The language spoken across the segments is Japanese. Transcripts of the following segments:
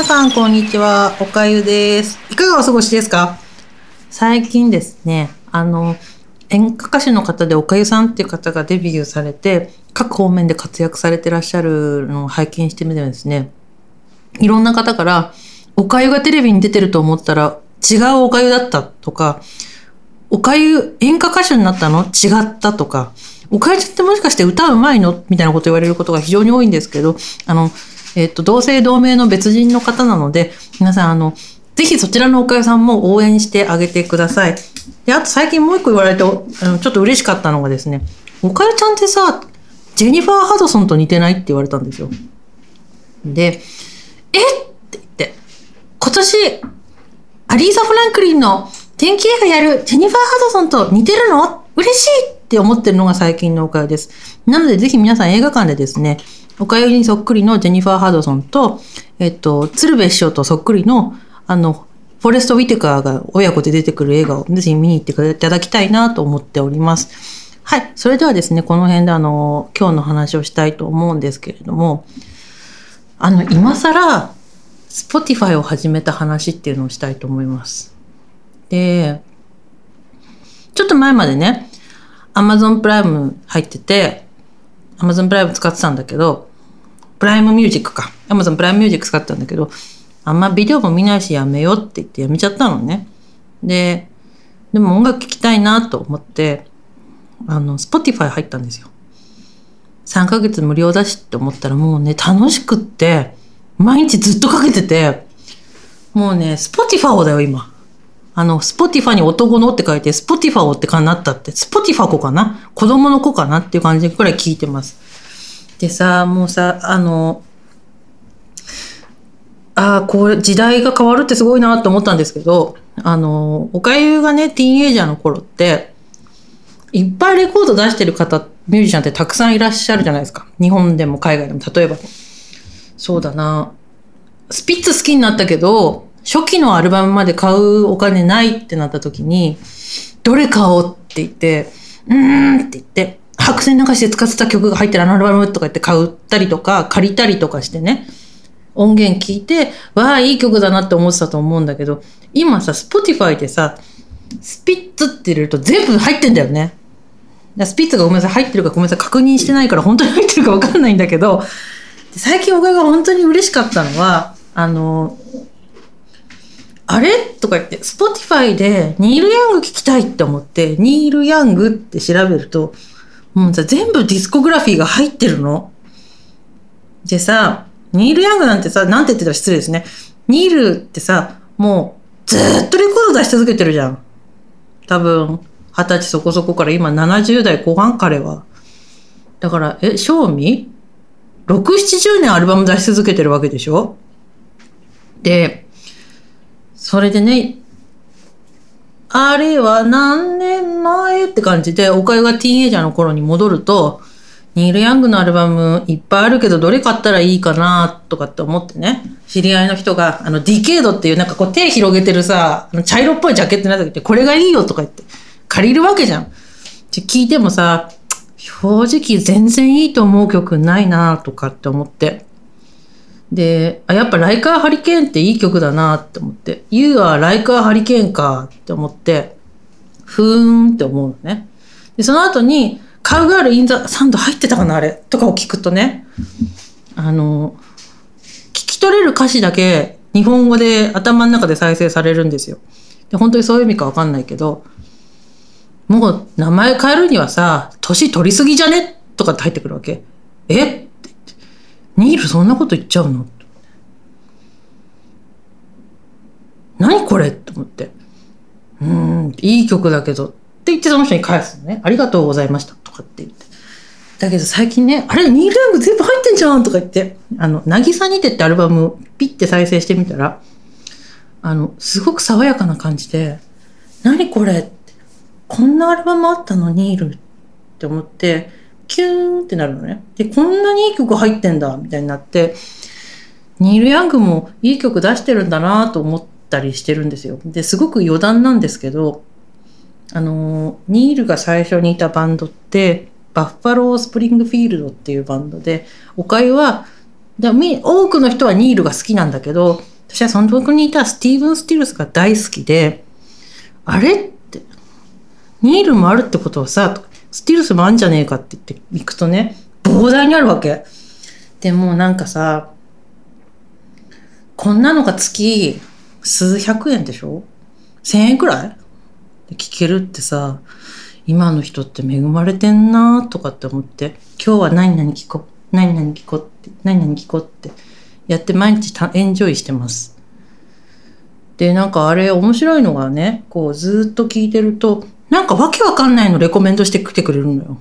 皆さん、こんにちは。おかゆです。いかがお過ごしですか？最近ですね、あの、演歌歌手の方でおかゆさんっていう方がデビューされて、各方面で活躍されてらっしゃるのを拝見してみてですね、いろんな方から、おかゆがテレビに出てると思ったら違うおかゆだったとか、おかゆ演歌歌手になったの？違ったとか、おかゆってもしかして歌うまいの？みたいなこと言われることが非常に多いんですけど、あの、えっと、同姓同名の別人の方なので、皆さん、あの、ぜひそちらのおかゆさんも応援してあげてください。で、あと最近もう一個言われて、あのちょっと嬉しかったのがですね、おかゆちゃんってさ、ジェニファー・ハドソンと似てないって言われたんですよ。で、えっ？て言って、今年、アリーザ・フランクリンの天気映画やるジェニファー・ハドソンと似てるの？嬉しいって思ってるのが最近のおかゆです。なのでぜひ皆さん映画館でですね、おかゆにそっくりのジェニファー・ハドソンと、えっと、鶴瓶師匠とそっくりの、あの、フォレスト・ウィテカーが親子で出てくる映画をぜひ見に行っていただきたいなと思っております。はい。それではですね、この辺であの、今日の話をしたいと思うんですけれども、あの、今更、Spotify を始めた話っていうのをしたいと思います。で、ちょっと前までね、Amazon プライム入ってて、Amazon プライム使ってたんだけど、プライムミュージックか。Amazon プライムミュージック使ったんだけど、あんまビデオも見ないしやめようって言ってやめちゃったのね。で、でも音楽聴きたいなと思って、あの、Spotify 入ったんですよ。3ヶ月無料だしって思ったらもうね、楽しくって、毎日ずっとかけてて、もうね、Spotify だよ、今。あの、Spotify に男のって書いて、Spotify ってかなったって、Spotify 子かな？子供の子かなっていう感じくらい聞いてます。でさ、もうさ、あの、ああ、これ、時代が変わるってすごいなと思ったんですけど、あの、おかゆがね、ティーンエイジャーの頃って、いっぱいレコード出してる方、ミュージシャンってたくさんいらっしゃるじゃないですか。日本でも海外でも。例えば、そうだな。スピッツ好きになったけど、初期のアルバムまで買うお金ないってなった時に、どれ買おうって言って、うーんって言って、白線流しで使ってた曲が入ってるあのアルバムとか言って買ったりとか、借りたりとかしてね、音源聞いて、わあ、いい曲だなって思ってたと思うんだけど、今さ、Spotify でさ、スピッツって入れると全部入ってんだよね。スピッツがごめんなさい、入ってるかごめんなさい、確認してないから本当に入ってるかわかんないんだけど、最近おかげが本当に嬉しかったのは、あの、あれとか言って、Spotify でニール・ヤング聞きたいって思って、ニール・ヤングって調べると、もうさ、全部ディスコグラフィーが入ってるの？でさ、ニール・ヤングなんてさ、なんて言ってたら失礼ですね。ニールってさ、もうずっとレコード出し続けてるじゃん。多分、二十歳そこそこから今70代後半彼は。だから、え、賞味 ?6、70年アルバム出し続けてるわけでしょ？で、それでね、あれは何年前って感じで、おかゆがティーンエイジャーの頃に戻ると、ニール・ヤングのアルバムいっぱいあるけど、どれ買ったらいいかなとかって思ってね、知り合いの人が、あの、ディケードっていうなんかこう手広げてるさ、茶色っぽいジャケットになった時って、これがいいよとか言って、借りるわけじゃん。で聞いてもさ、正直全然いいと思う曲ないなとかって思って。で、あ、やっぱライカーハリケーンっていい曲だなって思って、You はライカーハリケーンかって思って、ふーんって思うのね。で、その後に、カウガールインザサンド入ってたかなあれとかを聞くとね、あの、聞き取れる歌詞だけ日本語で頭の中で再生されるんですよ。で、本当にそういう意味かわかんないけど、もう名前変えるにはさ、年取りすぎじゃねとかって入ってくるわけ。え？ニールそんなこと言っちゃうの？何これ？って思って。うん、いい曲だけど。って言ってその人に返すのね。ありがとうございました。とかって言って。だけど最近ね、あれ、ニール・ヤング全部入ってんじゃん？とか言って、あの、なぎさにてってアルバムピッて再生してみたら、あの、すごく爽やかな感じで、何これ？こんなアルバムあったの？ニールって思って、キューンってなるのね。で、こんなにいい曲入ってんだみたいになって、ニール・ヤングもいい曲出してるんだなと思ったりしてるんですよ。で、すごく余談なんですけど、あの、ニールが最初にいたバンドって、バッファロー・スプリングフィールドっていうバンドで、おかゆは多くの人はニールが好きなんだけど私はその時にいたスティーブン・スティルスが大好きであれってニールもあるってことはさスティルスもあんじゃねえかって言って行くとね膨大にあるわけ。でもなんかさこんなのが月数百円でしょ？千円くらい？聞けるってさ今の人って恵まれてんなとかって思って今日は何々聞こう何々聞こうって何々聞こうってやって毎日たエンジョイしてます。でなんかあれ面白いのがねこうずっと聞いてるとなんかわけわかんないのレコメントしてきてくれるのよ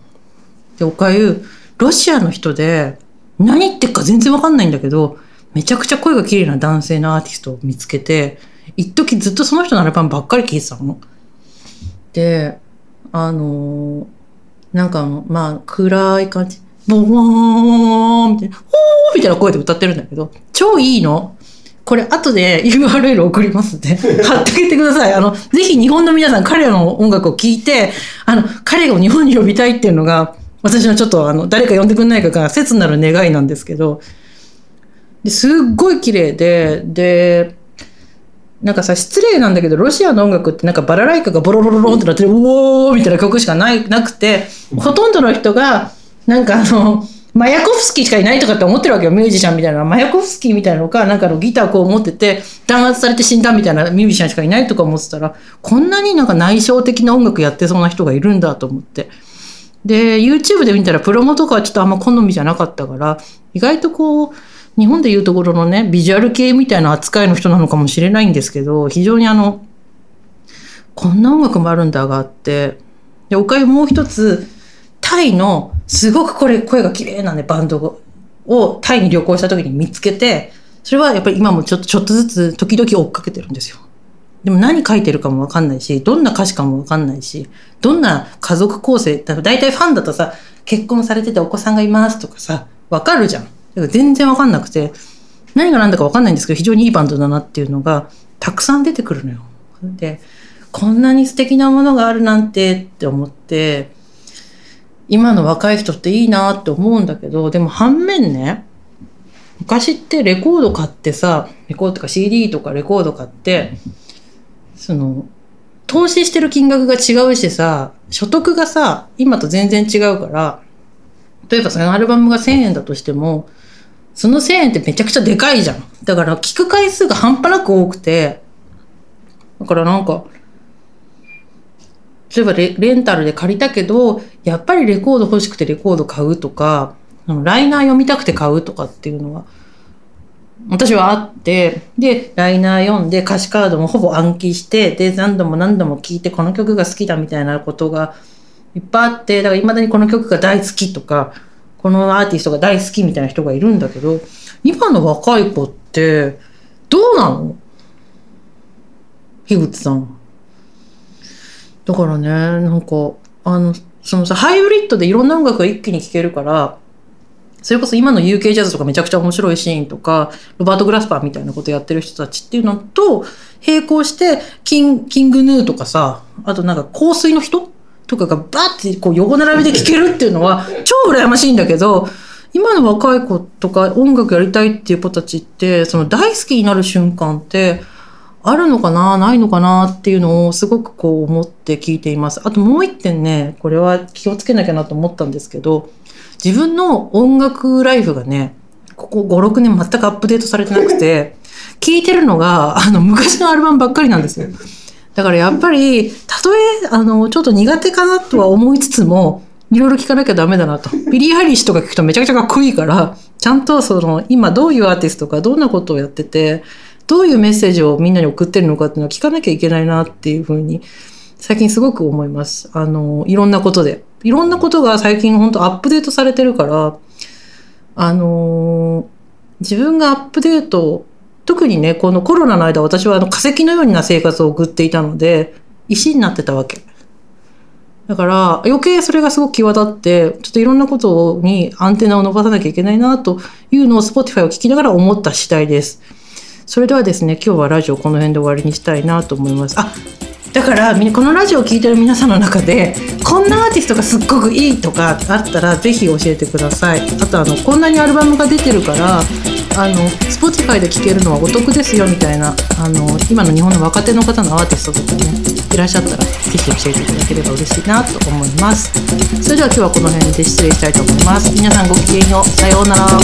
でおかゆロシアの人で何言ってっか全然わかんないんだけどめちゃくちゃ声が綺麗な男性のアーティストを見つけて、一時ずっとその人のアルバムばっかり聴いてたの。で、あのー、なんかまあ、暗い感じ。ボーンみたいな、おーみたいな声で歌ってるんだけど、超いいの。これ後で URL 送りますんで、貼ってあげてください。あの、ぜひ日本の皆さん彼らの音楽を聴いて、あの、彼を日本に呼びたいっていうのが、私のちょっとあの、誰か呼んでくんないかが切なる願いなんですけど、ですっごい綺麗で、で、なんかさ、失礼なんだけど、ロシアの音楽ってなんかバラライカがボロロロロンってなってる、うおーみたいな曲しかないなくて、ほとんどの人が、なんかあの、マヤコフスキーしかいないとかって思ってるわけよ、ミュージシャンみたいな。マヤコフスキーみたいなのか、なんかのギターこう持ってて、弾圧されて死んだみたいなミュージシャンしかいないとか思ってたら、こんなになんか内省的な音楽やってそうな人がいるんだと思って。で、YouTube で見たらプロモとかはちょっとあんま好みじゃなかったから、意外とこう、日本でいうところのね、ビジュアル系みたいな扱いの人なのかもしれないんですけど、非常にあの、こんな音楽もあるんだがあって、で、おかゆもう一つ、タイの、すごくこれ声が綺麗なね、バンドをタイに旅行した時に見つけて、それはやっぱり今もちょっと、ちょっとずつ時々追っかけてるんですよ。でも何書いてるかもわかんないし、どんな歌詞かもわかんないし、どんな家族構成、だいたいファンだとさ、結婚されててお子さんがいますとかさ、わかるじゃん。全然わかんなくて、何が何だかわかんないんですけど、非常にいいバンドだなっていうのが、たくさん出てくるのよ。で、こんなに素敵なものがあるなんてって思って、今の若い人っていいなって思うんだけど、でも反面ね、昔ってレコード買ってさ、レコードとか CD とかレコード買って、その、投資してる金額が違うしさ、所得がさ、今と全然違うから、例えばそのアルバムが1000円だとしても、その1000円ってめちゃくちゃでかいじゃん。だから聞く回数が半端なく多くて、だからなんか、例えばレレンタルで借りたけど、やっぱりレコード欲しくてレコード買うとか、ライナー読みたくて買うとかっていうのが、私はあって、で、ライナー読んで歌詞カードもほぼ暗記して、で、何度も何度も聴いてこの曲が好きだみたいなことがいっぱいあって、だから未だにこの曲が大好きとか、このアーティストが大好きみたいな人がいるんだけど、今の若い子って、どうなの？樋口さん。だからね、なんか、あの、そのさ、ハイブリッドでいろんな音楽が一気に聴けるから、それこそ今の UK ジャズとかめちゃくちゃ面白いシーンとか、ロバート・グラスパーみたいなことやってる人たちっていうのと、並行して、キンキングヌーとかさ、あとなんか香水の人？とかがバッてこう横並びで聴けるっていうのは超羨ましいんだけど、今の若い子とか音楽やりたいっていう子たちって、その大好きになる瞬間って、あるのかなないのかなっていうのをすごくこう思って聞いています。あともう一点ね、これは気をつけなきゃなと思ったんですけど、自分の音楽ライフがね、ここ5、6年全くアップデートされてなくて、聞いてるのが、あの、昔のアルバムばっかりなんですよ。だからやっぱり、たとえ、あの、ちょっと苦手かなとは思いつつも、いろいろ聞かなきゃダメだなと。ビリー・アイリッシュとか聞くとめちゃくちゃかっこいいから、ちゃんとその、今どういうアーティストか、どんなことをやってて、どういうメッセージをみんなに送ってるのかっていうのを聞かなきゃいけないなっていうふうに、最近すごく思います。あの、いろんなことで。いろんなことが最近本当アップデートされてるから、あの自分がアップデート特にね、このコロナの間私はあの化石のような生活を送っていたので、石になってたわけ。だから余計それがすごく際立って、ちょっといろんなことにアンテナを伸ばさなきゃいけないなというのを Spotify を聞きながら思った次第です。それではですね、今日はラジオこの辺で終わりにしたいなと思います。あ、だからこのラジオを聴いてる皆さんの中でこんなアーティストがすっごくいいとかあったらぜひ教えてください。あとあのこんなにアルバムが出てるからあの Spotify で聴けるのはお得ですよみたいなあの今の日本の若手の方のアーティストとかねいらっしゃったらぜひ教えていただければ嬉しいなと思います。それでは今日はこの辺で失礼したいと思います。皆さんごきげんよう。さようなら。